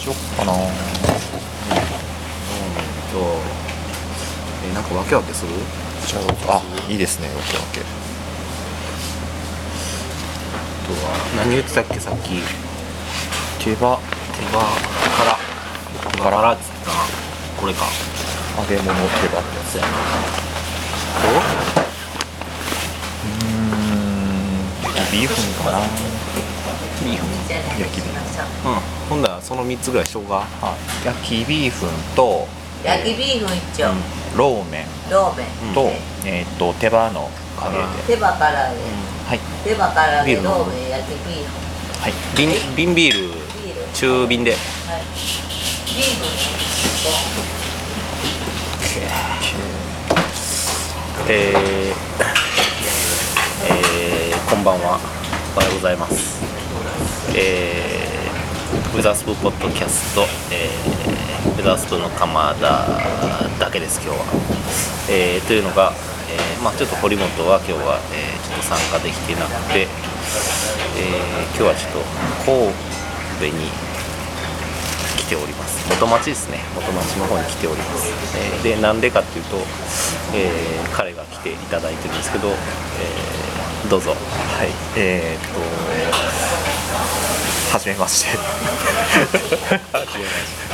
しよっかな。うんとえなんかわけわけする？じゃああいいですね。オッケーオッケー。あとは何言ってたっけさっき？手羽。手羽から。手羽から。っつってた。なこれか。揚げ物手羽。そうやな。うーん。ビーフンかなビーフ。ン焼きビーフ。ンうん。ほんだらその3つぐらいしようかはい。焼きビーフンと焼きビーフン一丁、ローメン。ローメン、と,、えー、と手羽のカレーで。手羽から揚げ、はい。手羽から揚げローメン焼きビーフ。ンはい。瓶瓶ビール。ビール。中瓶で。はい。ビーフえーえーこんばんは。おはようございますえー、ウザースプーポッドキャスト、えー、ウザースプーの鎌田だけです今日は、えーというのが、えーまあ、ちょっと堀本は今日は、えちょっと参加できてなくて、えー今日はちょっと神戸に来ております。元町ですね。元町の方に来ております、えでなんでかっていうと、え彼が来ていただいてるんですけど、えどうぞ。はい。え、っとはじめまして。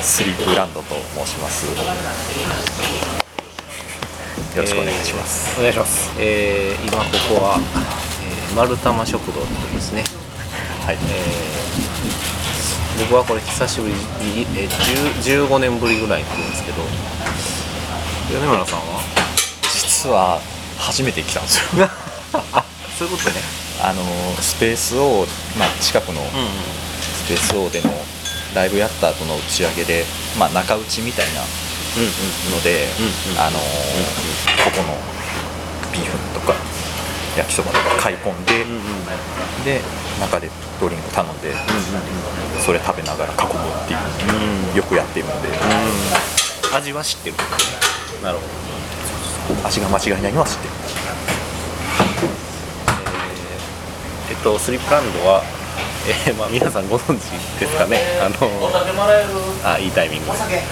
スリープランドと申します。よろしくお願いします、えーお願いします、えー今ここは、えー、丸玉食堂というとこですね、はい。えー僕はこれ久しぶりに、えー、10 15年ぶりぐらいに来るんですけど。米村さんは？実は初めて来たんですよ。そういうことねあのスペースを、まあ、近くのスペース O でのライブやった後の打ち上げで、まあ、中打ちみたいなので、あのここのビーフンとか焼きそばとか買い込んで、で中でドリンク頼んで、それ食べながら囲むっていうよくやっているので、うん味は知ってる。なるほど。味が間違いないのは知ってるえっとスリップランドは、えーまあ、皆さんご存知ですかね。あのあいいタイミング。で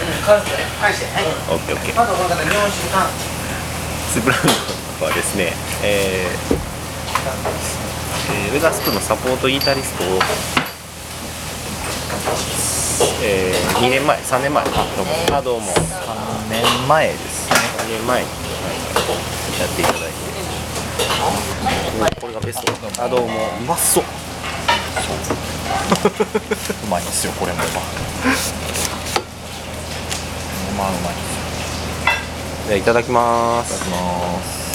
オッケーオッケー。スリップランドはですね、えーえーウェザースプーンのサポートギタリストを、え2年前3年前。あどうもあどうも。3年前ですね。3年前に、はいやっていただいて。おこれがベストあどうも。うまそう。うまいんですよこれもまあまあうまいじゃあいただきます。いただきます。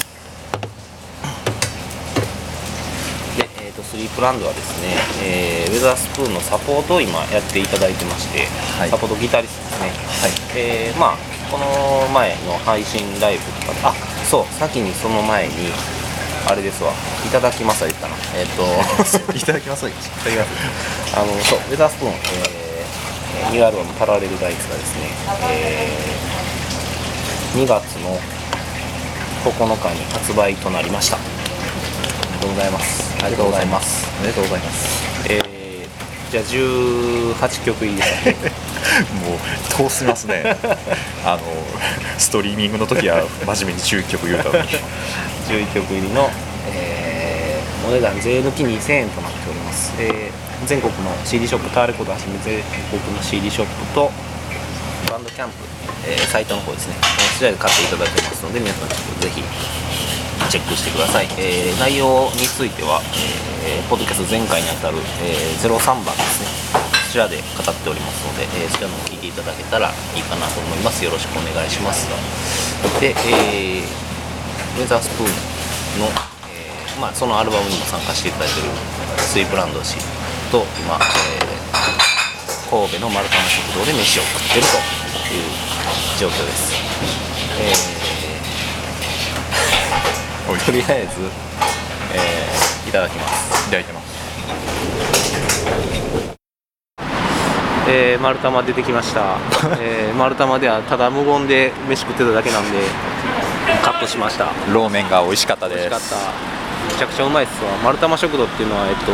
で、えー、とスリープランドはですね、えーウェザースプーンのサポートを今やっていただいてまして、はい。サポートギタリストですね。はい。えーまあこの前の配信ライブとかあそう先にその前にあれですわ。いただきますは言ったなえっ、と。いただきます。いただきます。あのそうウェザースプーン、えー、ニューアルバム「パラレルライツ」がですね、えー2月の9日に発売となりました。おめでとうございます。ありがとうございます。おめでとうございます。えー、じゃあ18曲入りですねもう遠すぎますね。あのストリーミングの時は真面目に11曲言うたのに。11曲入りの、えーお値段税抜き2000円となっております、えー全国の CD ショップタワーレコードはじめ全国の CD ショップとバンドキャンプ、えーサイトの方ですね。こちらで買っていただけますので皆さんちょっとぜひチェックしてください、えー内容については、えーポッドキャスト前回にあたる、えー03番ですね。そちらで語っておりますので、えーそちらの方聞いていただけたらいいかなと思います。よろしくお願いします。で、えーウェザースプーンの、えーまあ、そのアルバムにも参加していただいているスイープランド氏と今、えー神戸の丸太の食堂で飯を食ってるという状況です、えーとりあえず、えーいただきます。いただいてますえー、丸玉出てきました、えー、丸玉ではただ無言で飯食ってただけなんでカットしました。ローメンが美味しかったです。美味しかった。めちゃくちゃうまいっすわ。丸玉食堂っていうのはえっと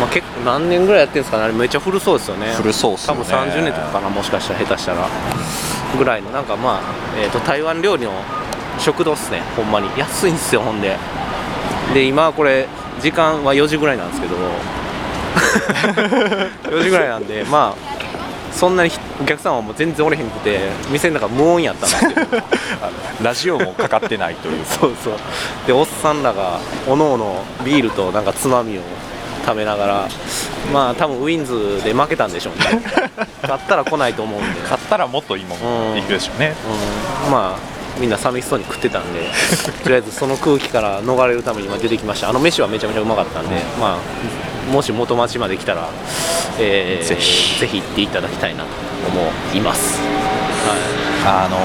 まあ、結構何年ぐらいやってるんですかね。あれめっちゃ古そうですよね。古そうっすよね。多分30年とかかなもしかしたら下手したら。ぐらいのなんかまあ、えー、と台湾料理の食堂っすね。ほんまに。安いんですよほんで。で今これ時間は4時ぐらいなんですけど 4時ぐらいなんでまあそんなにお客さんはもう全然おれへんくて店の中無音やったんですよラジオもかかってないという そうそう。でおっさんらがおのおのビールとなんかつまみを食べながらまあ多分ウィンズで負けたんでしょうね。勝ったら来ないと思うんで、買ったらもっといいもうん。んいくでしょうね。うん、まあみんな寂しそうに食ってたんでとりあえずその空気から逃れるために今出てきました。あの飯はめちゃめちゃうまかったんで、まあもし元町まで来たら、えーぜひ。ぜひ行っていただきたいなと思います、あの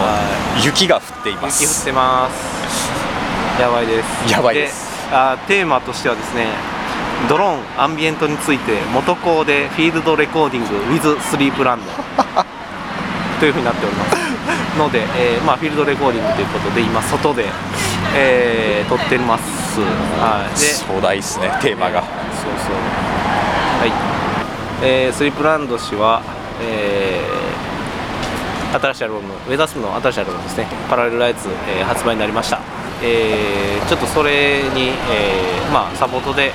雪が降っていま雪降っすてます。やばいです。やばいです。あテーマとしてはですねドローンアンビエントについて元校でフィールドレコーディング with スリープランド というふうになっております。ので、えーまあ、フィールドレコーディングということで今外で、えー撮ってます、はい、で壮大ですねテーマが。そうそう。はい。えースリープランド氏は、えー新しいアルバムウェザーの新しいアルバムですね「パラレルライツ、えー発売になりました、えーちょっとそれに、えーまあ、サポートで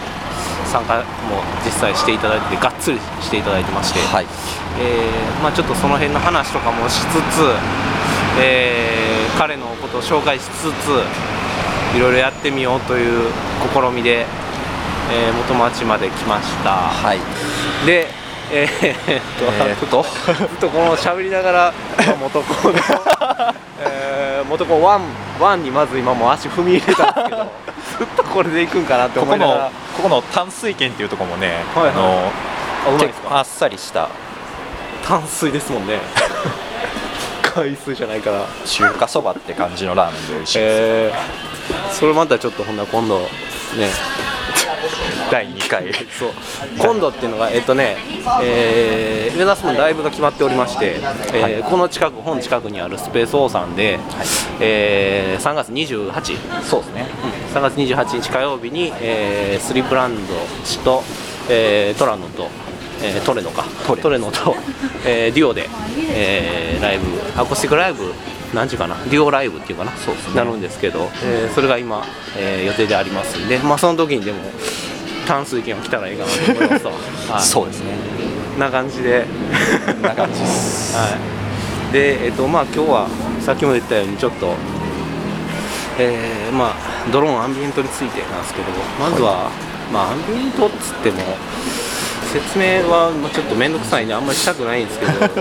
参加も実際していただいてがっつりしていただいてまして、はい。えーまあ、ちょっとその辺の話とかもしつつ、えー彼のことを紹介しつついろいろやってみようという試みで、えー元町まで来ました。はい。でえーっと、えーっと。ずっとこの喋りながら今元子の、えー元子ワンワンにまず今もう足踏み入れたんですけど ずっとこれで行くんかなって思いながら。のここの淡水圏っていうところもね、はいはいあのあっさりした。淡水ですもんね海水じゃないから。中華そばって感じのラーメンで美味しいです、えー、それまたちょっとほんなら今度ね。第2回。そう。今度っていうのがえっとね、えー、目指すのライブが決まっておりまして、えーこの近く本近くにあるスペースオーさんで、えー3月28そうですね。3月28日火曜日に、えースリープランド氏と、えートラノと、えートレノか。トレノ。と、えーデュオで、えーライブアコースティックライブ何時かな？デュオライブっていうかな？そうなるんですけど、えーそれが今、えー予定でありますんで、まあ、その時にでも淡水券を来たらいいかなと思いますわ、はい、そうですね。な感じで。な感じです。はい、で、えっとまあ、今日はさっきも言ったようにちょっと、えーまあ、ドローンアンビエントについてなんですけどまずは、まあ、アンビエントっつっても説明はまあちょっと面倒くさいんであんまりしたくないんですけど ちょっ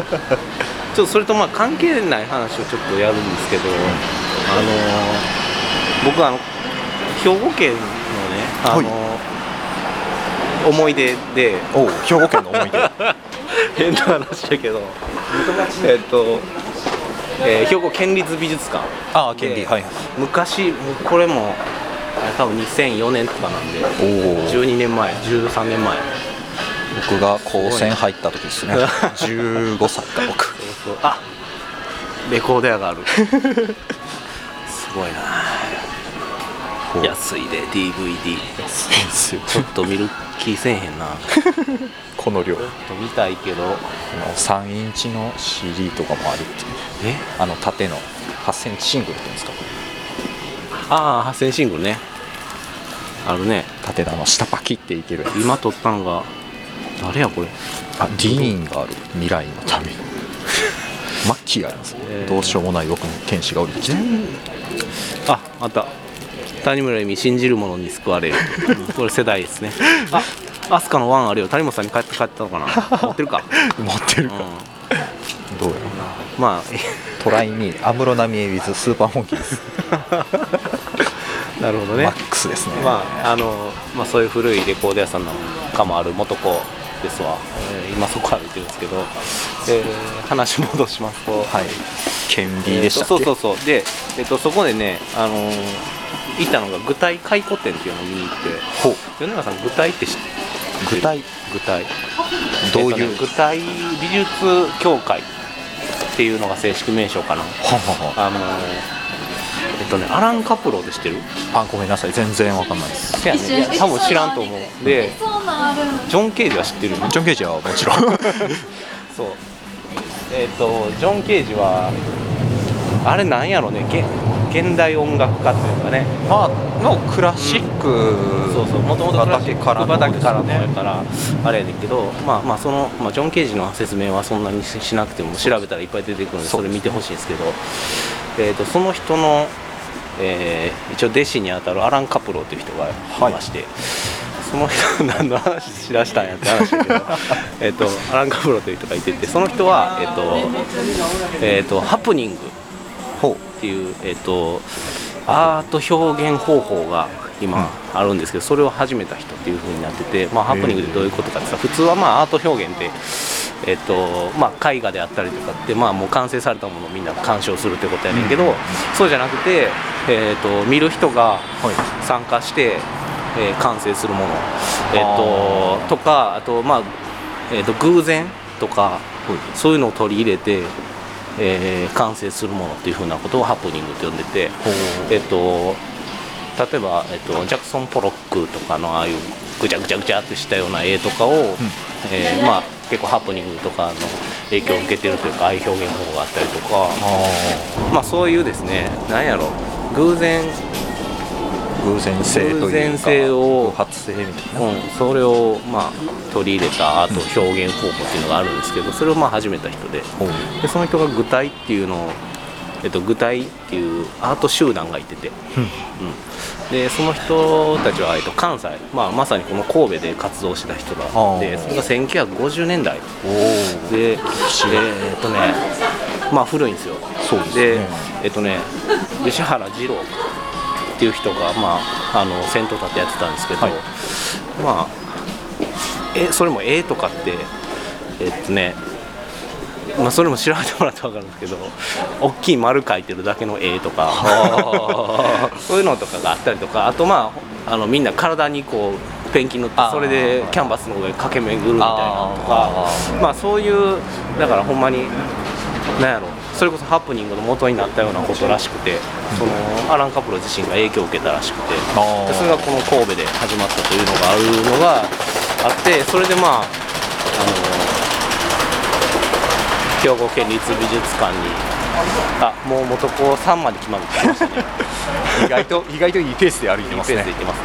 とそれとまあ関係ない話をちょっとやるんですけど、あのー僕あの兵庫県のね、あのー思い出で。おう兵庫県の思い出。変な話だけど。えっと、えー兵庫県立美術館。ああ権利ではい昔もうこれもあ多分2004年とかなんでおお12年前13年前僕が高専入った時ですね。15歳か僕。そうそう。あレコード屋がある。すごいな。安いで DVD ですよ。ちょっと見る気せえへんな。ちょっこの量。こと見たいけど。の3インチの CD とかもあるっていう。え？あの縦の。8センチシングルっていうんですか？ああ8000シングルね。あるね。縦の下パキっていける今撮ったのが誰やこれ？あディーンがある未来のためにマッキーがあります、えー。どうしようもない僕に天使が降りてきてああった。谷村由美信じる者に救われる。これ世代ですね。あアスカのワンあるよ。谷本さんに帰って帰ったのかな？持ってるか、持ってるか、うん、まどうやろあ。トライミー安室奈美恵 with スーパーモンキーです、なるほどね。マックスですね、まああのまあ、そういう古いレコード屋さんなんかもある元子ですわ、えー今そこ歩いてるんですけど、えー話戻しますと、はい。ケンビーでしたっけ、えーとそうそうそう。で、えっとそこでね、あのー行ったのが具体回顧展っていうのを見に行って。ほう。米永さん具体って知ってる？具体？具体。どういう、えっとね具体美術協会っていうのが正式名称かな。はははあのえっとねアラン・カプロで知ってる？あごめんなさい。全然わかんないです。せやねいや多分知らんと思う。でジョン・ケージは知ってる？ジョン・ケージはもちろん。そう。えっ、とジョン・ケージはあれなんやろね？現現代音楽家というかね。まあのクラシック、そうそう。もともとクラシックからの畑からのやからあれやねんけどまあまあその、まあ、ジョン・ケージの説明はそんなにししなくても調べたらいっぱい出てくるんでそれ見てほしいんですけどえー、とその人の、えー一応弟子にあたるアラン・カプローという人がい。まして、その人何の話しだしたんやって話だけど えーとアラン・カプローという人がいててその人は、えーとえー、とハプニングっていう、えー、とアート表現方法が今あるんですけど、それを始めた人っていう風になってて、まあ、ハプニングってどういうことかってさ普通はまあアート表現って、えーとまあ、絵画であったりとかって、まあ、もう完成されたものをみんな鑑賞するってことやねんけど、そうじゃなくて、えー、と見る人が参加して、えー完成するもの、えー、ととかあと、まあえー、と偶然とかそういうのを取り入れて、えー完成するものっていうふうなことをハプニングって呼んでて、えっと例えば、えっと、ジャクソン・ポロックとかのああいうぐちゃぐちゃぐちゃってしたような絵とかを、えーまあ、結構ハプニングとかの影響を受けてるというかああいう表現方法があったりとか、まあ、そういうですねなんやろ偶然偶然性というか偶然性を偶発性みたいな、うん、それを、まあ、取り入れたアート表現方法っていうのがあるんですけどそれをまあ始めた人で。でその人が具体っていうのを、えっと、具体っていうアート集団がいてて、うん。でその人たちは、えっと、関西、まあ、まさにこの神戸で活動してた人らでそれが1950年代。でえーっとねまあ古いんですよ。そうですね。でえっとね吉原二郎っていう人が、まあ、あの先頭立ってやってたんですけど、はい。まあえそれも絵とかってえっとねまあ、それも調べてもらって分かるんですけど大きい丸描いてるだけの絵とか そういうのとかがあったりとかあとまああのみんな体にこうペンキ塗ってそれでキャンバスの上駆け巡るみたいなのとかまあそういうだからほんまになんやろそれこそハプニングの元になったようなことらしくてそのアラン・カプロ自身が影響を受けたらしくてでそれがこの神戸で始まったというのがあるのがあってそれでまああの兵庫県立美術館にあもう元子3まで決まってきましたね。意外と意外といいペースで歩いていいペーますねスで行ってますね。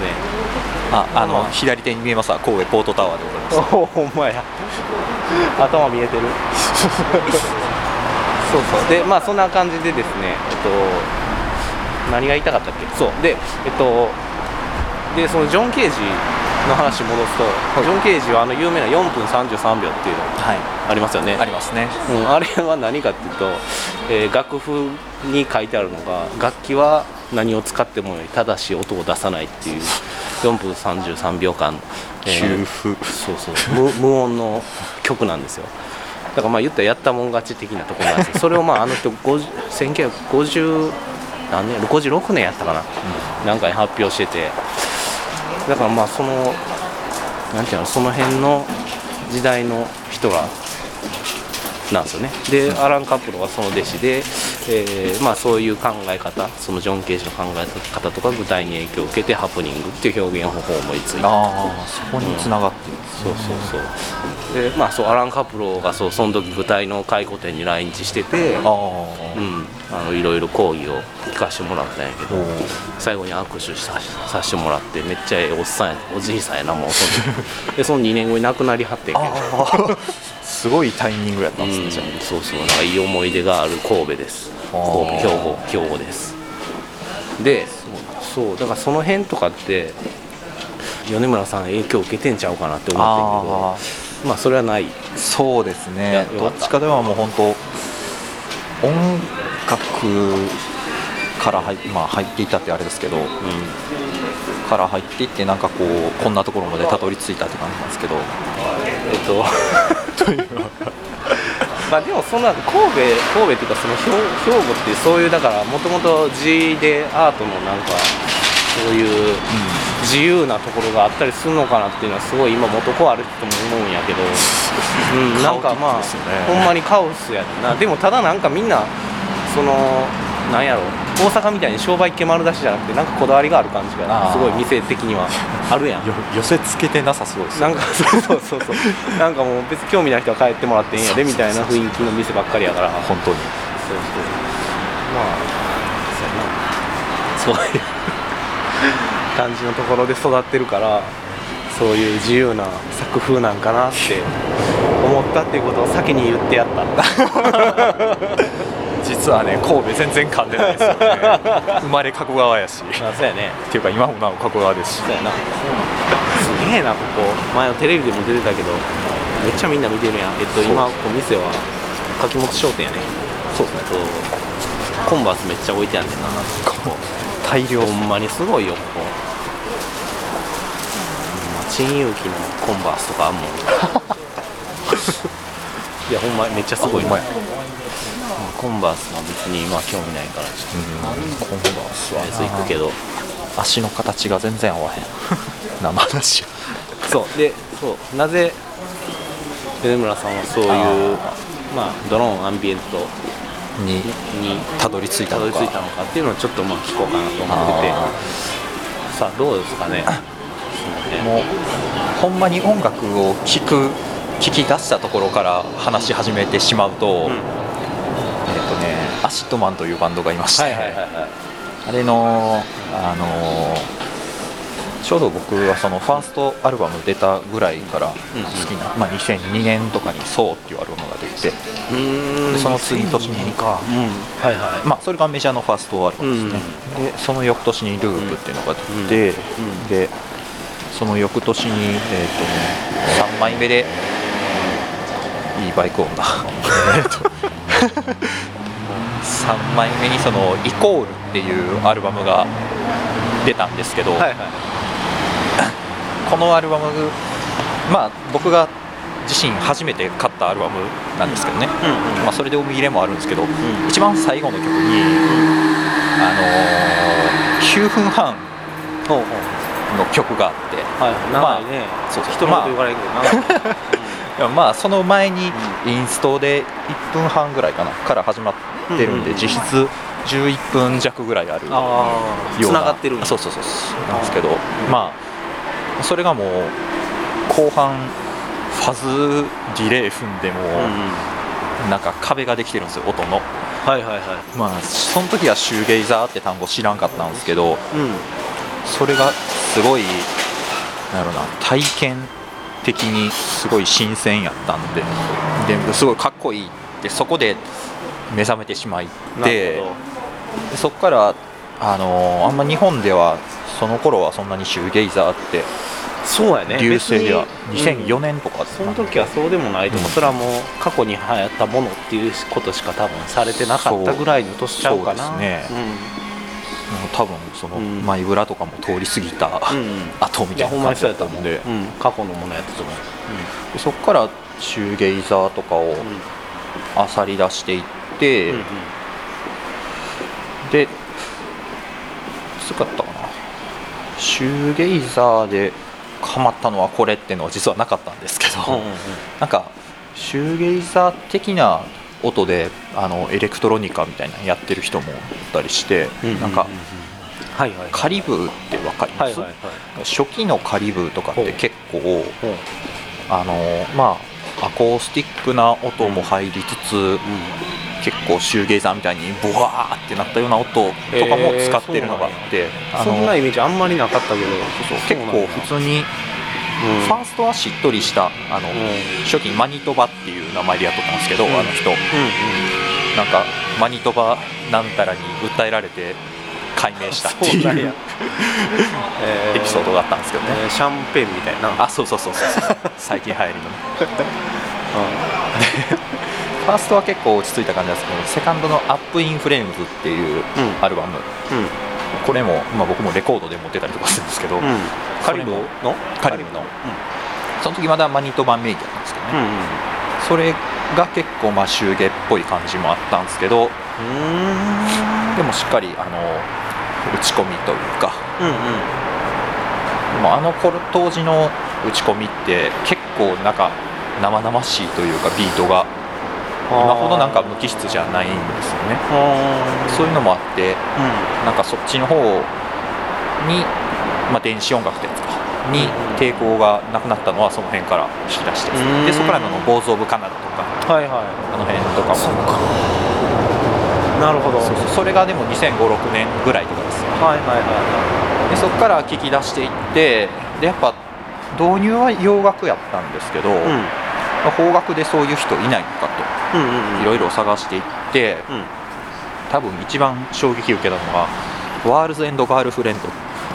ああの左手に見えますわ神戸ポートタワーでございます。おおほんまや。頭見えてる そうそう。でまあそんな感じでですねえっと何が言いたかったっけ？そう。でえっとでそのジョン・ケージの話に戻すと、ジョン・ケージはあの有名な4分33秒っていうのはい。ありますよね。ありますね。うん、あれは何かっていうと、えー楽譜に書いてあるのが楽器は何を使ってもよいただし音を出さないっていう4分33秒間、えーそうそう。無無音の曲なんですよだからまあ言ったらやったもん勝ち的なところなんですけどそれをまああの人50 1950何年56年やったかな、なんかに発表してて。だからまあそのなんていうのその辺の時代の人がなんですよね。でアラン・カプロはその弟子で、えーまあ、そういう考え方そのジョン・ケージの考え方とか具体に影響を受けてハプニングっていう表現方法を思いついた。ああそこに繋がってるんですそうそうそう。でまあそうアラン・カプロがそうその時具体の回顧展に来日しててああうん。あのいろいろ講義を聞かせてもらったんやけど最後に握手ささせてもらってめっちゃええおっさんやおじいさんやなもうその時。でその2年後に亡くなりはってんけどすごいタイミングやったんですね、じゃうんそうそう。なんかいい思い出がある神戸です。兵庫兵庫です。でそうだからその辺とかって米村さん影響受けてんちゃうかなって思あってんけど。まあそれはない。あそうですね。どっちかではもう本当音楽から入,、まあ、入っていったってあれですけど、から入っていってなんかこうこんなところまでたどり着いたって感じなんですけど。えっと まあでもそんな神戸神戸っていうかその兵兵庫ってそういうだからもともと字でアートのなんかそういう自由なところがあったりするのかなっていうのはすごい今元子あるとも思うんやけど、うん、なんかまあ、ね。ほんまにカオスやな。でもただなんかみんなそのなんやろ大阪みたいに商売系丸出しじゃなくてなんかこだわりがある感じがすごい店的には。あるやんよ寄せつけてなさそうですなんかそうそうそう。そうなんかもう別に興味ない人は帰ってもらっていいんやでみたいな雰囲気の店ばっかりやから。本当に。そうそう。まあそな。そうい。う 感じのところで育ってるからそういう自由な作風なんかなって思ったっていうことを先に言ってやった 実はね神戸全然噛んでないですよね。生まれ加古川やし。あそうやね。っていうか今もなお加古川です。しそうやな。すげえなここ。前のテレビでも出てたけどめっちゃみんな見てるやん。えっと今ここ店は柿本商店やね。そうですね。コンバースめっちゃ置いてあんねんな。大量ほんまにすごいよここ。陳勇気のコンバースとかあんもん。いやほんまめっちゃすごいほんまやコンバースは別に今興味ないから。ちょっコンバースととりあえず行くけど。足の形が全然合わへん。生話やそう。でそう。なぜ米村さんはそういうまあドローンアンビエントににたどり着いたたどのかり着いたのかっていうのをちょっとまあ聞こうかなと思ってて。あさあどうですかね。もうほんまに音楽を聴く聞き出したところから話し始めてしまうと、うんとね ACIDMAN というバンドがいまして、はいはいはいはい。あれのあのちょうど僕はそのファーストアルバム出たぐらいから好きな、まあ、2002年とかに「そう」っていうアルバムが出てでその次の年にか。うん。はいはい。まあ、それがメジャーのファーストアルバムですね、でその翌年に「Loop」っていうのが出て、うんでその翌年に、えーとね、3枚目でいいバイク音だ 3枚目にその「イコール」っていうアルバムが出たんですけど、はいはい。このアルバムまあ僕が自身初めて買ったアルバムなんですけどね、うんうんまあ、それで思い入れもあるんですけど、ん。一番最後の曲に、あのー9分半の曲があって。はい。長いね、そうそう。人のこと言われるけど長い、いやまあその前にインストで1分半ぐらいかなから始まってるんで、うんうんうん。実質11分弱ぐらいあるような。つながってるそうそうそうなんですけどまあそれがもう後半ファズディレイ踏んでも、なんか壁ができてるんですよ音の。はいはいはい。まあその時はシューゲイザーって単語知らんかったんですけどうん。それがすごいなんやろな体験的にすごい新鮮やったんでですごいかっこいい。ってそこで目覚めてしまいなでるほでそこからあのーあんま日本ではその頃はそんなにシューゲイザーってどそうやね。流星では別に2004年とかその時はそうでもないと思う、うんそれはもう過去に流行ったものっていうことしか多分されてなかったぐらいの年ちゃうかな。そうですね。もう多分そのうんマイブラとかも通り過ぎたうん、うん。うん後みたいな感じだったんで。うん、過去のものやったと思う、でそこからシューゲイザーとかをうん。漁り出していって、うんうん。でつかったかな。シューゲイザーでハマったのはこれっていうのは実はなかったんですけど、うんうんうん。なんかシューゲイザー的な音であのエレクトロニカみたいなのやってる人もいたりして、なんかはいはいカリブーってわかります、はいはいはい。初期のカリブーとかって結構あのまあアコースティックな音も入りつつ、結構シューゲイザーみたいにボワーってなったような音とかも使ってるのがあって、あのそんなイメージあんまりなかったけど。結構普通にファーストはしっとりしたあの、初期にマニトバっていう名前でやっとったんですけど、うん。あの人なんかマニトバなんたらに訴えられて解明したっていう エピソードがあったんですけどね、シャンペンみたいな。あそうそうそうそう。最近流行りのね ファーストは結構落ち着いた感じなんですけどセカンドの「アップインフレームズ」っていううん。アルバム、うん。これも、まあ、僕もレコードで持ってたりとかするんですけど、うん。カリブの？カリブの？その時まだマニトバ名義だったんですけどね、うんそれが結構まあシューゲっぽい感じもあったんですけどうん。でもしっかりあの打ち込みというか。うんうん。まああの頃当時の打ち込みって結構なんか生々しいというかビートが今ほどなんか無機質じゃないんですよね。そういうのもあってなんかそっちの方に、まあ、電子音楽ってやつか。に抵抗がなくなったのはその辺から引き出して。でそこからの「ボーズ・オブ・カナダ」とか。はいはあの辺とかも。いなるほど。そうそう。それがでも2005-6年ぐらいとかです。よはいはいはでそこから聞き出していってでやっぱ導入は洋楽やったんですけど、うん。まあ邦楽でそういう人いないのかうんうんといろいろ探していってうん。多分一番衝撃受けたのが「ワールズ・エンド・ガールフレンド」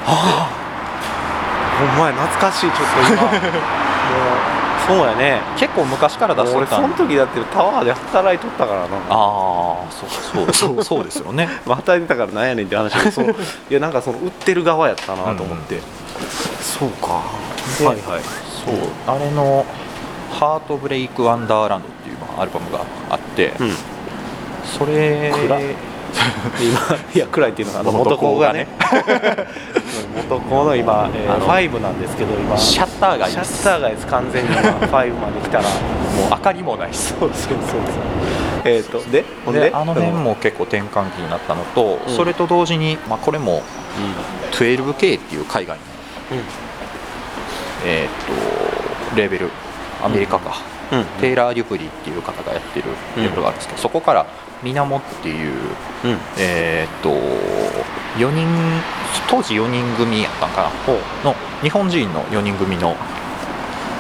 ほんまや懐かしいちょっと今。もうそうやね。結構昔から出して俺そのたん時だってタワーで働いとったからな。ああそうそう そうそうですよね。まあ働いてたからなんやねんって話だけど そういやなんかその売ってる側やったなと思って、そうか。ではいはい。そうあれの「ハートブレイク・ワンダーランド」っていうアルバムがあって、うん。それ 今いや暗いっていうのがあの元子がね。元子の今、えー、あの5なんですけど今。シャッター街シャッター街です。完全に今5まで来たらもう明かりもないそうそうそうそう。えっ、とでで？であの辺も結構転換期になったのと、うん。それと同時に、まあ、これも 12K っていう海外の、うんうん。えー、とレーベルアメリカか、うん。テイラー・デュプリーっていう方がやってるレーベルがあるんですけど、そこからミナモっていう、うん。えー、と4人当時4人組やったんかな？の日本人の4人組の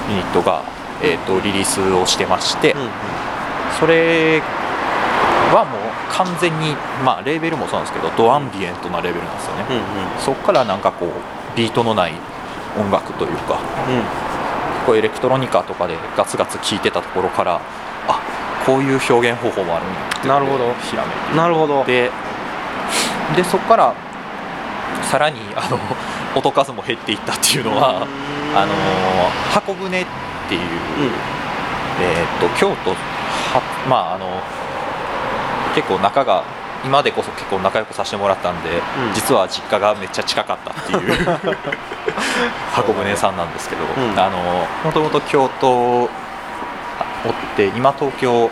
ユニットが、えー、とリリースをしてまして、うんそれはもう完全に、まあ、レーベルもそうなんですけどドアンビエントなレベルなんですよね、そこからなんかこうビートのない音楽というかこうエレクトロニカとかでガツガツ聴いてたところからあこういう表現方法もあるんやってなるほど。ひらめいて。うんなるほど。ででそこからさらにあの 音数も減っていったっていうのは、あの箱舟っていう、うん。えー、と京都はまああの結構仲が今でこそ結構仲良くさせてもらったんで、ん。実は実家がめっちゃ近かったっていう。箱舟さんなんですけど、うん。あのもともと京都おって今東京おる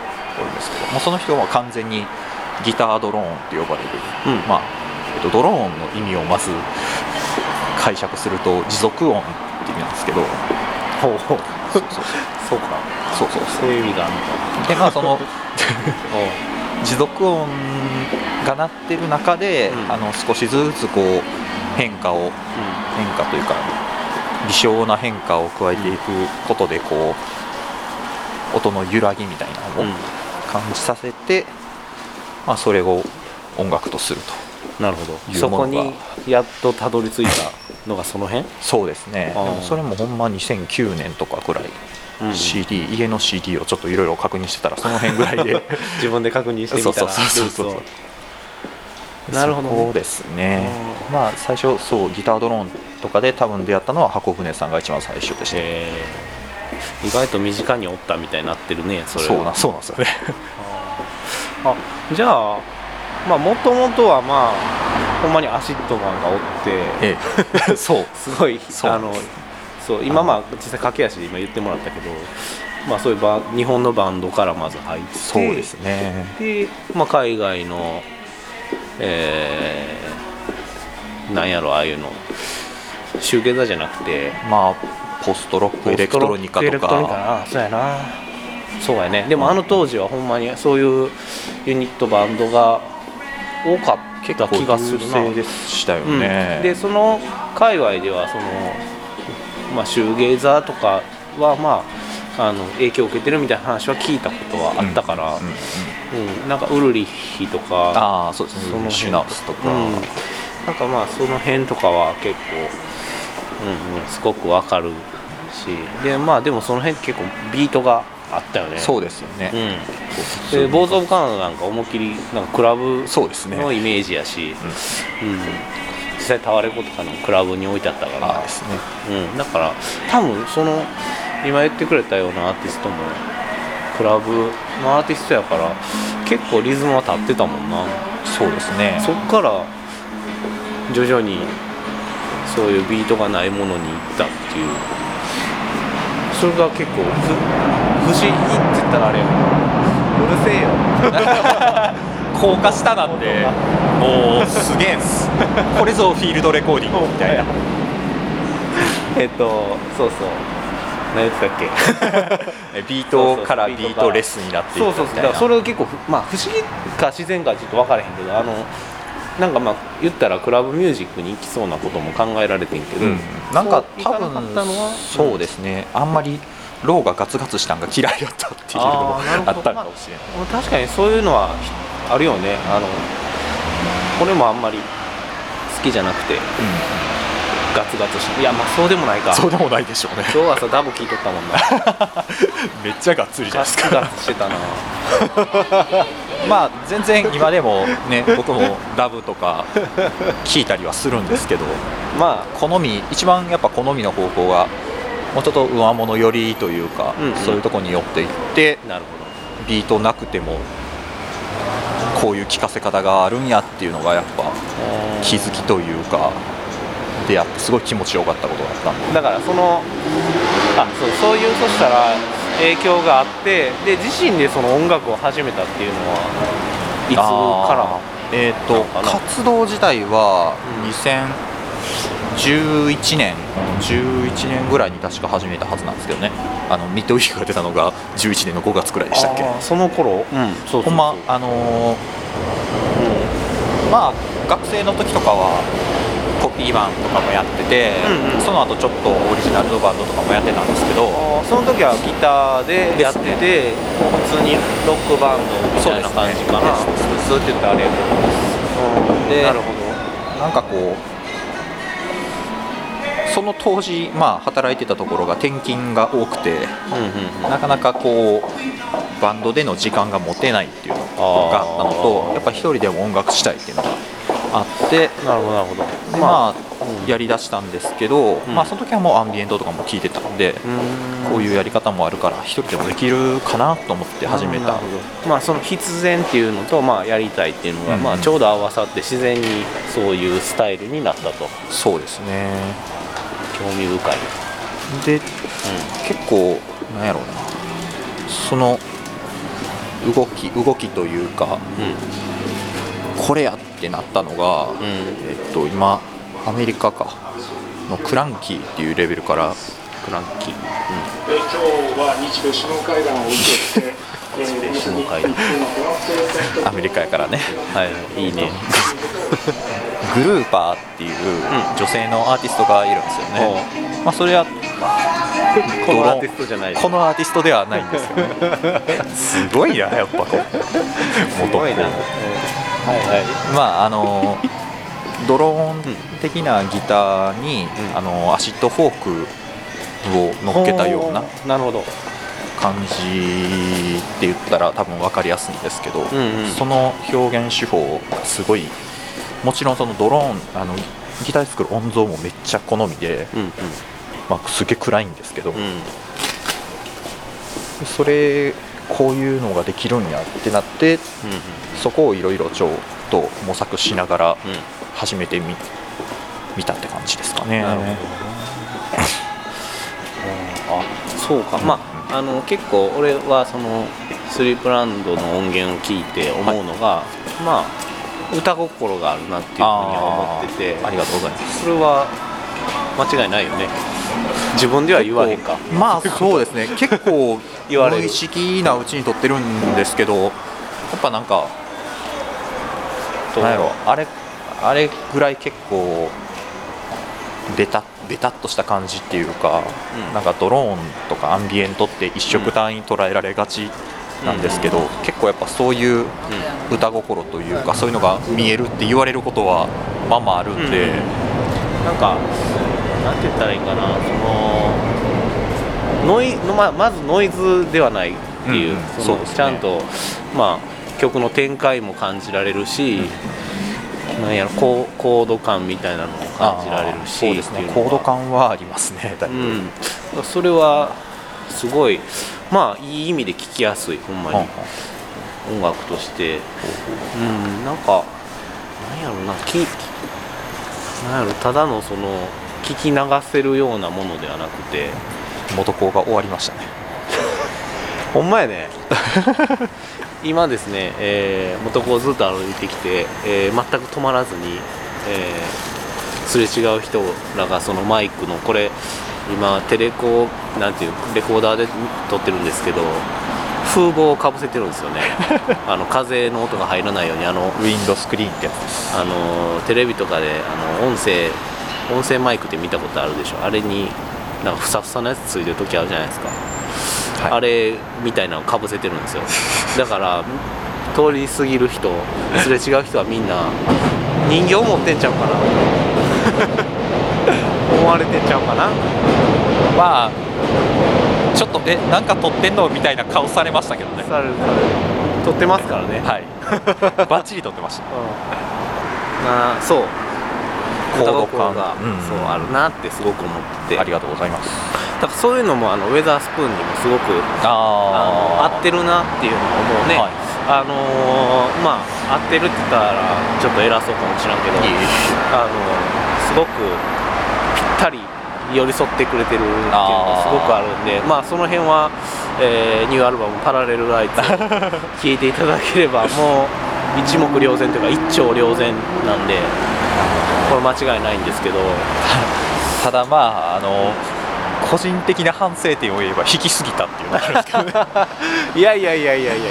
んですけどもうその人は完全にギタードローンって呼ばれる、うん。まあえっと、ドローンの意味をまず解釈すると持続音って意味なんですけど。ほうほう。そうそう。そうか。そうそうそう。いう意味があるのか。でまあその 持続音が鳴ってる中で、うん。あの少しずつこう変化を変化というか微小な変化を加えていくことでこう音の揺らぎみたいなのをうん。感じさせて、まあ、それを音楽とするとなるほど。そこにやっとたどり着いたのがその辺？そうですね。それもほんま2009年とかくらい、うん。CD 家の CD をちょっといろいろ確認してたらその辺ぐらいで。自分で確認してみたら。そうそうそうそうなるほどね。そうですね。まあ最初そうギタードローンとかで多分出会ったのは箱舟さんが一番最初でした、えー。意外と身近におったみたいになってるねそれそうなそうなんですよね。あじゃあまあもともとはまあほんまにアシッドマンがおってええ。そう。すごいそう。あのそう今まあ実際駆け足で今言ってもらったけどまあそういうバ日本のバンドからまず入ってそうですね。で、まあ、海外のえー、なんやろああいうのシューゲザーじゃなくてまあポストロックエレクトロニカとか。なそうやな。そうやね。でもあの当時はほんまにそういうユニットバンドが多かった気がするな。でしたようん。ね、でその界隈ではその、まあ、シューゲーザーとかはまああの影響を受けてるみたいな話は聞いたことはあったから、うんなんかウルリッヒとかああそうですそのシュナウスとか、うん、なんかまあその辺とかは結構、うんうん、すごくわかるし。でまあでもその辺結構ビートがあったよね。そうですよね、うん、でボーズ・オブ・カナダなんか思いっきりなんかクラブのイメージやし、うん。実際タワレコとかのクラブに置いてあったから。ですね。うん、だから多分その今言ってくれたようなアーティストもクラブのアーティストやから結構リズムは立ってたもんな。そうですね。そっから徐々にそういうビートがないものに行ったっていう。それが結構ふ不思議って言ったらあれやけど。俺るせえよ。高架下なんで もうすげえんす。これぞフィールドレコーディングみたいな。えっとそうそう。何言ってたっけ？えビートからビートレスになっていそうそうそう。だからそれを結構ふまあ不思議か自然かちょっと分からへんけどあのなんかまあ言ったらクラブミュージックに行きそうなことも考えられてんけど、うん。なんか多分そうですね。あんまりローがガツガツしたんが嫌いだったっていうのもあったのかもしれないうん確かにそういうのはあるよね。あのこれもあんまり好きじゃなくてガツガツしていやまあそうでもないか。そうでもないでしょうね。今日はさダブ聞いとったもんな。めっちゃがっつりじゃないですか。ガツガツしてたな。まあ全然今でもね僕もラブとか聞いたりはするんですけど。ま好み一番やっぱ好みの方向がもうちょっと上物寄りというか、うんうん。そういうところに寄っていってあなるビートなくてもこういう聴かせ方があるんやっていうのがやっぱほど気づきというか出会ってすごい気持ちよかったことだったんで。だからそのあそうそういうそしたら影響があってで自身でその音楽を始めたっていうのはいつからえっ、となのかな？活動自体はうん2011年11年ぐらいに確か始めたはずなんですけどね。あのミッドウィークが出たのが11年の5月くらいでしたっけ。その頃？うん。そうそうそう。ほんまあのーまあ学生の時とかはコピーバンとかもやってて、うんうん。その後ちょっとオリジナルのバンドとかもやってたんですけど。その時はギターでやってて普通にロックバンドみたいな感じかな。ねずっと言ってあれやけどうん。でなるほなんかこうその当時、まあ、働いてたところが転勤が多くてどうんうんなかなかこうバンドでの時間が持てないっていうのがあったのとやっぱり一人でも音楽したいっていうのがあってなるほどなるほど。でまあ、うん。やりだしたんですけど、ん。まあ、その時はもうアンビエントとかも聞いてたんで、こういうやり方もあるから一人でもできるかなと思って始めた。なるほど。まあその必然っていうのとまあやりたいっていうのが、うん。まあちょうど合わさって自然にそういうスタイルになったと。そうですね興味深い、で結構なんやろうな。その動き動きというかうん。これやってなったのが、うん。えっと今アメリカか。のクランキーっていうレベルから。クランキー、えー今日は日米首脳会談を受けて、首脳会談。アメリカやからね。はいい。いねグルーパーっていう女性のアーティストがいるんですよね、まあ、それはこのアーティストじゃないこのアーティストではないんですよね。すごいなやっぱ。こうすごいな、うんはいはい。まああのドローン的なギターに、うん。あのアシッドフォークを乗っけたようななるほど。感じって言ったら多分分かりやすいんですけど、んうんその表現手法がすごいもちろんそのドローンあのギターで作る音像もめっちゃ好みで、うんうん。まあ、すげえ暗いんですけど、うん。それこういうのができるんやってなってそこをいろいろちょっと模索しながらうん。うん始めてみ見たって感じですかね。なるほど あそうか。まああの結構俺はそのスリープランドの音源を聞いて思うのが、まあ歌心があるなっていうふうには思ってて。ありがとうございます。それは間違いないよね。自分では言わへんか。まあそうですね。結構 言われる。無意識なうちに撮ってるんですけどやっぱなんかとなんやろ。あれあれぐらい結構ベタベタっとした感じっていうか、うん。なんかドローンとかアンビエントって一色単に捉えられがちなんですけど、結構やっぱそういう歌心というかそういうのが見えるって言われることはまあまああるんで、うん。なんかなんて言ったらいいかなそのノイのままずノイズではないっていう,、うんうん。そうね。ちゃんと、まあ、曲の展開も感じられるし、なんやろコーコード感みたいなのも感じられるしそうですね。コード感はありますねだいぶ、うん、それはすごいまあいい意味で聴きやすいほんまに、はんはん。音楽として。うんなんかなんやろなきなんやろただのその聞き流せるようなものではなくて。元校が終わりましたね。ほんまやね。今ですね、えー、元子をずっと歩いてきて、えー全く止まらずに、えーすれ違う人らがそのマイクのこれ今テレコなんていうレコーダーで撮ってるんですけど風防をかぶせてるんですよね。あの風の音が入らないようにあのウィンドスクリーンってやつです。あのテレビとかであの音声音声マイクって見たことあるでしょ。あれになんかふさふさのやつついてる時あるじゃないですか、はい。あれみたいなのかぶせてるんですよ。だから通り過ぎる人すれ違う人はみんな人形持ってんちゃうかな 思われてんちゃうかな？まあちょっとえなんか撮ってんの？みたいな顔されましたけどね。されるされる。撮ってますからね、はい。バッチリ撮ってました。なあそう。高度感。が、うん。そうあるなってすごく思って。てありがとうございます。だからそういうのもあのウェザースプーンにもすごくあ合ってるなっていうのを思うね、はい。あのーまあ合ってるって言ったらちょっと偉そうかもしれんけどあのすごくぴったり寄り添ってくれてるっていうのがすごくあるんでまあその辺は、えー。ニュー。アルバム「パラレルライツ」を聴いていただければもう一目瞭然というか一丁両然なんでこれ間違いないんですけどただまああの個人的な反省点を言えば引きすぎたっていうのがあるんですけどねいやいやいやいやいやいや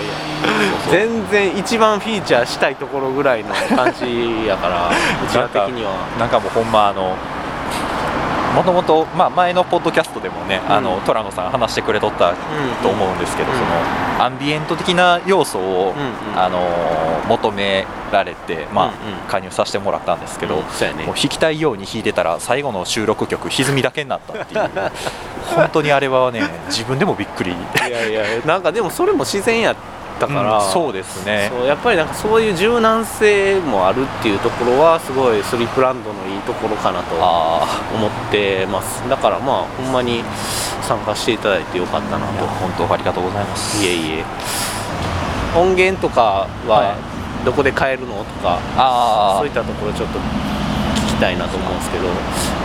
全然一番フィー。チャー。したいところぐらいの感じやからうちら的にはなんかもうほんまあのもともと、まあ、前のポッドキャストでもね、うん。あのトラノさん話してくれとったと思うんですけど、うん。そのアンビエント的な要素を、うんうん。あの求められて、まあうんうん。加入させてもらったんですけど、うん。そうやね。もう弾きたいように弾いてたら最後の収録曲歪みだけになったっていう。本当にあれはね自分でもびっくり。いやいや。なんかでもそれも自然やったから、うんそうですね。そうやっぱりなんかそういう柔軟性もあるっていうところはすごいスリープランドのところかなとあ思ってます。だからまあほんまに参加していただいてよかったなと。本当ありがとうございます。いえいえ。音源とかははどこで買えるのとかあそういったところちょっと聞きたいなと思うんですけど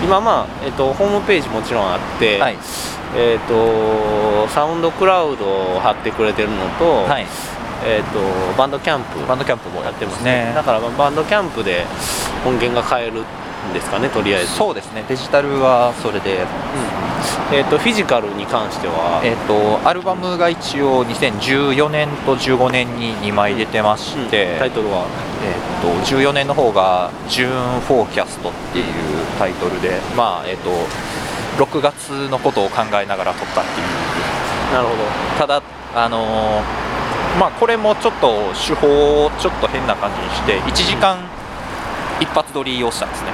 今まあ、えっと、ホームページもちろんあって、はい。えっとサウンドクラウドを貼ってくれてるのと,、はい。えっとバンドキャンプバンドキャンプもやっててますすね。だからまあバンドキャンプで音源が買えるんですかねとりあえず。そうですねデジタルはそれで。えっとフィジカルに関しては？えっとアルバムが一応2014年と15年に2枚出てまして、うん。タイトルは？えっと14年の方が「ジューンフォーキャスト」っていうタイトルで。まあえっと6月のことを考えながら撮ったっていう。なるほただあのーまあこれもちょっと手法をちょっと変な感じにして1時間一発撮りをしたんですね。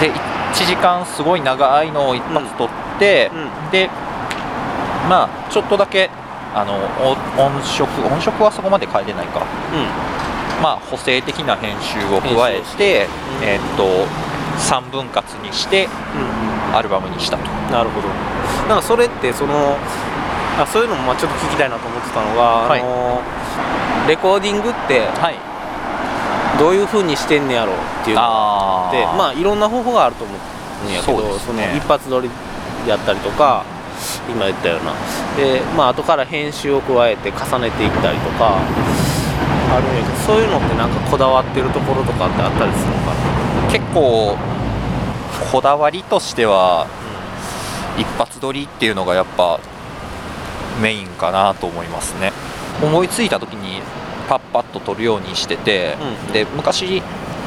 で1時間すごい長いのを一発撮って、うん。でまあちょっとだけあのお音色音色はそこまで変えれないか。うん。まあ補正的な編集を加えてて、うん。えーっと3分割にしてうん。アルバムにしたと。なるほど。なんかそれってそのあそういうのもまあちょっと聞きたいなと思ってたのが、はい。あのレコーディングってはいどういう風にしてんねやろっていうのがあでまあいろんな方法があると思うんやけどそね。の一発撮りやったりとか今言ったような。でまあ後から編集を加えて重ねていったりとかあるんやけどそういうのってなんかこだわってるところとかってあったりするのかな？結構こだわりとしては一発撮りっていうのがやっぱメインかなと思いますね。思いついた時にパッパッと撮るようにしてて、うん。で昔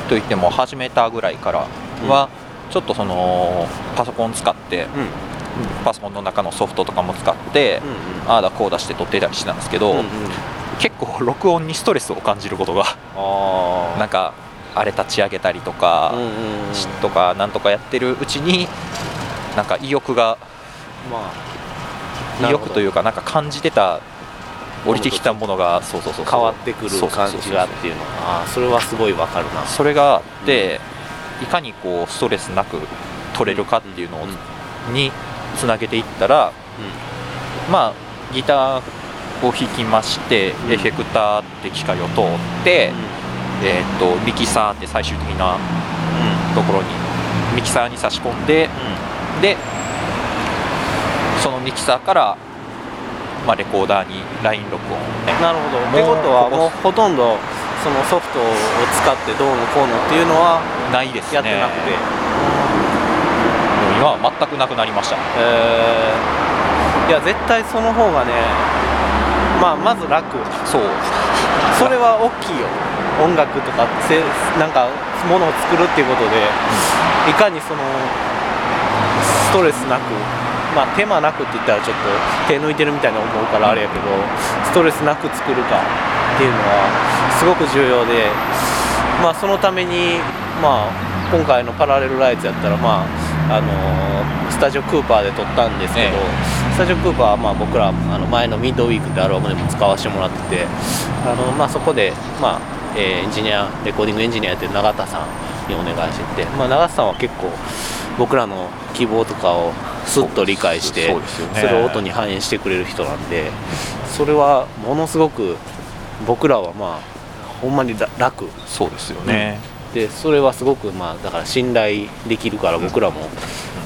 といっても始めたぐらいからはちょっとそのパソコン使ってうん。パソコンの中のソフトとかも使って、うんああだこうだして撮ってたりしてたんですけど、うんうん。結構録音にストレスを感じることがなんかあれ立ち上げたりとか、うんうんうん。とかなんとかやってるうちになんか意欲がまあ意欲といううかなんか感じてた降りてきたものがそうそうそうそう。変わってくる感じがっていうの。はああそれはすごいわかるな。それがあって、いかにこうストレスなく取れるかっていうのにつなげていったらまあギターを弾きまして、うん。エフェクターって機械を通って、えー、とミキサーって最終的なところにミキサーに差し込んででそのミキサーからまあ、レコーダーに LINE 録音。なるほど。ってことはもうほとんどそのソフトを使ってどうのこうのっていうのはないですね。やってなくて、今は全くなくなりました。えー。いや絶対その方がねまあまず楽。そう。それは大きいよ。音楽とかせなんかものを作るっていうことで、いかにそのストレスなくまあ手間なくって言ったらちょっと手抜いてるみたいな思うからあれやけどストレスなく作るかっていうのはすごく重要でまあそのためにまあ今回のパラレルライツやったらまああのスタジオクーパーで撮ったんですけど、えスタジオクーパーはまあ僕らあの前のミッドウィークってアルバムでも使わせてもらっててあの、まあ、そこで、まあえーエンジニアレコーディングエンジニアやってる永田さんにお願いしてて、まあ、永田さんは結構僕らの希望とかをすっと理解してそれを音に反映してくれる人なんでそれはものすごく僕らはまあほんまにら楽。そうですよね、でそれはすごくまあだから信頼できるから僕らも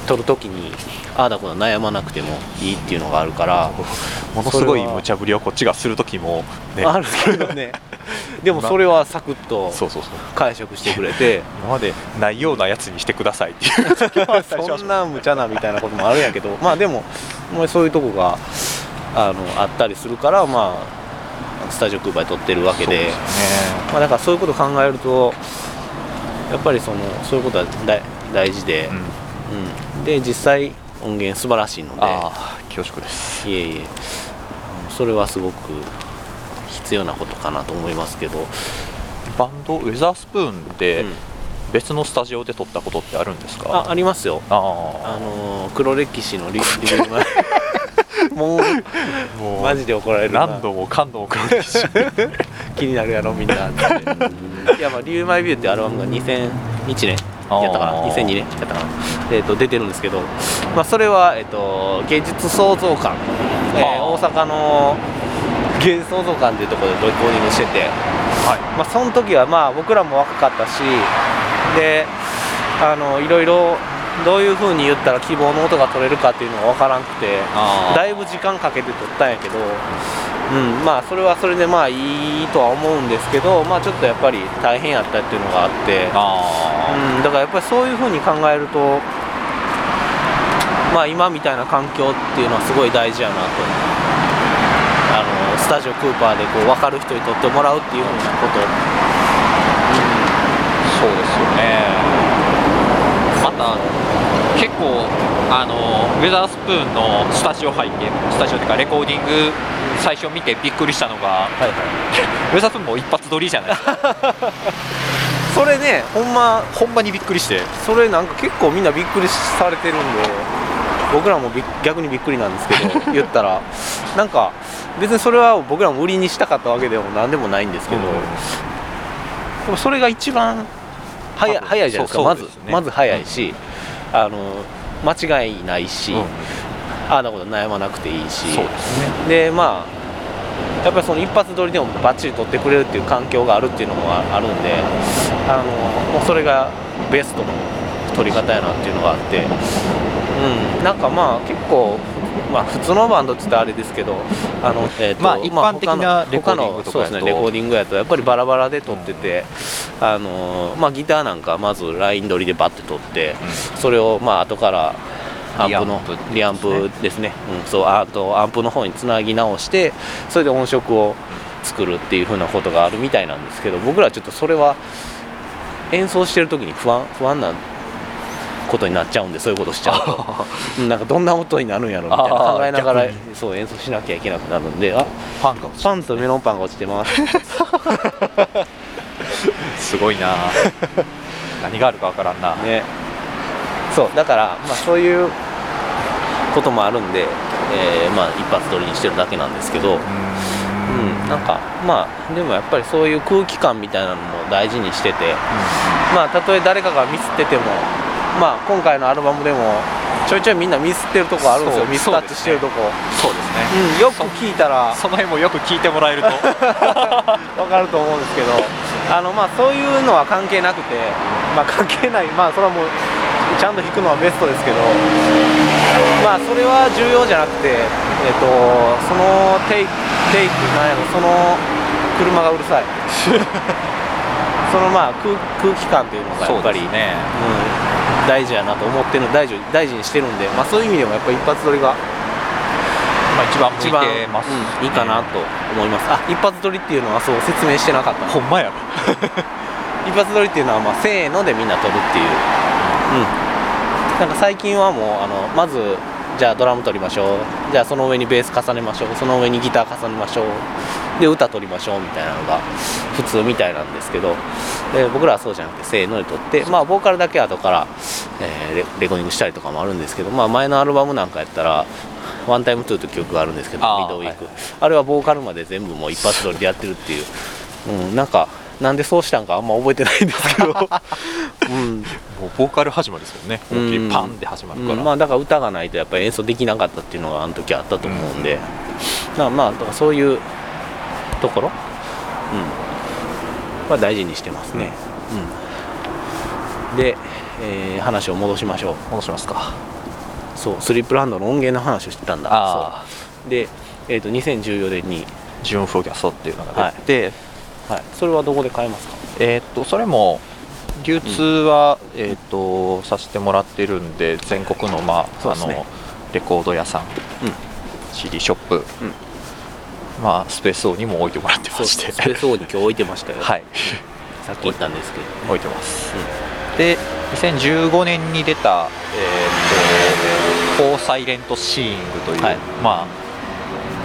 撮る時にああだこうだ悩まなくてもいいっていうのがあるから ものすごい無茶ぶりをこっちがする時もね。あるけどね。でもそれはサクッと解釈してくれて。今までないようなやつにしてくださいっていうそんな無茶なみたいなこともあるんやけどまあでもまあそういうとこがあのあったりするからまあスタジオクーパーで撮ってるわけで。ね。まあ、だからそういうことを考えるとやっぱりそのそういうことは大大事で、うん。うん、で実際音源素晴らしいので。ああ恐縮です。いえいえ。うんそれはすごく必要なことかなと思いますけど、バンドウェザースプーンでうん。別のスタジオで撮ったことってあるんですか？あありますよ。ああのー黒歴史のリリビ ング前もうあもうマジで怒られるな。何度も感度も黒歴史気になるやろみんな。っ ていやまあ「リューマイビュー」ってアルバムが2001年やったかな？あー。2002年やったかな、えー、と出てるんですけど、まあ、それは、えー、と芸術創造館、えー大阪の芸術創造館っていうところでレコーディングしてて、はい。まあ、その時はまあ僕らも若かったしであのいろいろどういう風に言ったら希望の音が取れるかっていうのが分からんくてだいぶ時間かけて撮ったんやけど、うん、まあそれはそれでまあいいとは思うんですけどまあちょっとやっぱり大変やったっていうのがあって、あうん、だからやっぱりそういう風に考えるとまあ今みたいな環境っていうのはすごい大事やなと。あのスタジオクーパーでこう分かる人に撮ってもらうっていう風なこと、そうですよねまた結構あのウェザースプーンのスタジオ入ってスタジオっていうかレコーディング最初見てびっくりしたのがはいはい、ウェザースプーンも一発撮りじゃないですか。それねほんまほんまにびっくりして。それなんか結構みんなびっくりされてるんで僕らも逆にびっくりなんですけど 言ったら。なんか別にそれは僕らも売りにしたかったわけでも何でもないんですけど、うん。でもそれが一番早いじゃないですか。まずまず早いし、あの間違いないし、うん。ああだこと悩まなくていいし。ですね。でまあやっぱりその一発撮りでもバッチリ撮ってくれるっていう環境があるっていうのもああるんであのもうそれがベストの撮り方やなっていうのがあって。うん。なんかまあ結構まあ普通のバンドって言ったらあれですけどあの、えーとまあ一般的なレコーディングとかやとレコーディングやとやっぱりバラバラで撮ってて、あのまあギターなんかまずライン取りでバッて撮って、それをまあ後からアンプのリアンププですね、うん、そうあとアンプの方につなぎ直してそれで音色を作るっていう風なことがあるみたいなんですけど僕らはちょっとそれは演奏してる時に不安不安なことになっちゃうんでそういうことしちゃうと。う んなんかどんな音になるんやろみたいな考えながら逆そう演奏しなきゃいけなくなるんで。あパンがパンとメロンパンが落ちてます。すごいな。何があるかわからんな。ね。そうだからまあそういうこともあるんで、えーまあ一発撮りにしてるだけなんですけど、うん、なんかまあでもやっぱりそういう空気感みたいなのも大事にしてて。まあたとえ誰かがミスっててもまあ今回のアルバムでもちょいちょいみんなミスってるとこあるんですよ。ミスタッチしてるとこ。そうですね。うん、よく聞いたら。その辺もよく聞いてもらえると。わかると思うんですけど。あのまあそういうのは関係なくて。まあ関係ない。まあそれはもうちゃんと弾くのはベストですけど。まあそれは重要じゃなくて。えっ、とそのテイクテイクなんやろ。その車がうるさい そのまあ空空気感っていうのがやっぱりね。うん、大事やなと思ってる大事大事にしてるんで、まあ、そういう意味でもやっぱり一発撮りがまあ一番一番、てます、うんいいかなと思います。あ一発撮りっていうのはそう説明してなかった。ほんまやろ 一発撮りっていうのは、まあ、せーのでみんな撮るっていう、うん、なんか最近はもうあのまずじゃあドラム撮りましょう。じゃあその上にベース重ねましょう。その上にギター重ねましょうで歌撮りましょうみたいなのが普通みたいなんですけどで僕らはそうじゃなくてせーので撮ってまあボーカルだけ後から、えーレレコーディングしたりとかもあるんですけど、まあ、前のアルバムなんかやったら「ワンタイムトゥーという曲があるんですけどミドウィーク、はいあれはボーカルまで全部もう一発撮りでやってるっていう、うん、なんかなんでそうしたんかあんま覚えてないんですけど、うん。もうボーカル始まりですよね。思いっきりパンで始まるから、うん。まあだから歌がないとやっぱり演奏できなかったっていうのがあの時あったと思うんで、まあまあだからそういうところ、うん、は大事にしてますね、うん。で、えー話を戻しましょう。戻しますか。そうスリップランドの音源の話をしてたんだ。で、えー、と2014年に、 June Forecast っていうのが出て、はい、それはどこで買えますか？えーっとそれも流通は、えーっとさせてもらってるんで全国の,、まああのレコード屋さん、うん。CD ショップ、まあ、スペースオーにも置いてもらってまして。スペースオーに今日置いてましたよ、はい。さっき言ったんですけど、置いてます、で2015年に出た、えーっと「フォーサイレントシーイング」という、はい。まあ、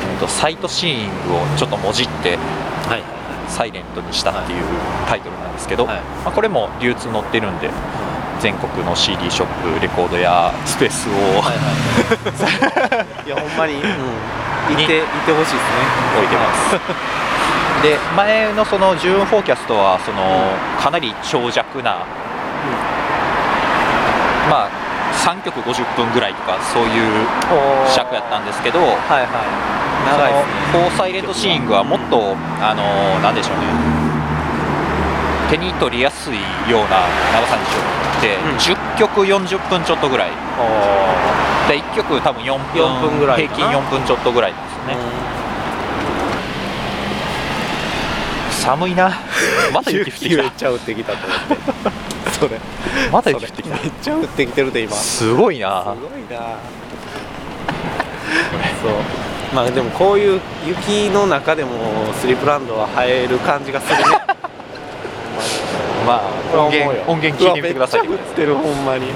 えーっとサイトシーイングをちょっともじってはい。はいサイレントにしたっていうタイトルなんですけど、はい。まあ、これも流通載ってるんで全国の CD ショップレコードやスペースオー、はいはい。いやほんまに、うん、行って行ってほしいですね。置いてます。で前のその June Forecast はそのかなり長尺な、まあ3曲50分ぐらいとかそういう尺やったんですけどはいはい。長いですね。フォーサイレントシーイングはもっとあのなんでしょうね。手に取りやすいような長さにしようって、10曲40分ちょっとぐらいで1曲多分4分4分ぐらい平均4分ちょっとぐらいなんですよね、寒いな。また雪降ってきめったちゃ降ってきたと思って。それ。また雪降ってきた。めっちゃ降ってきてるで今。すすごいな。ごいな。そう。まあでもこういう雪の中でもスリープランドは映える感じがするね。まあ音源音源聞いてみてください。めっちゃ降ってるほんまに。い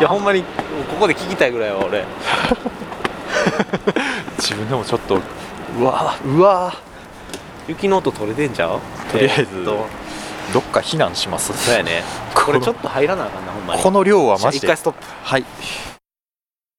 やほんまにここで聞きたいぐらいは俺。自分でもちょっとうわ。うわ。雪の音取れてんちゃう？とりあえずえーっと。どっか避難します。そうやね。これちょっと入らなあかんなほんまに。この量はマジで。一回ストップ。はい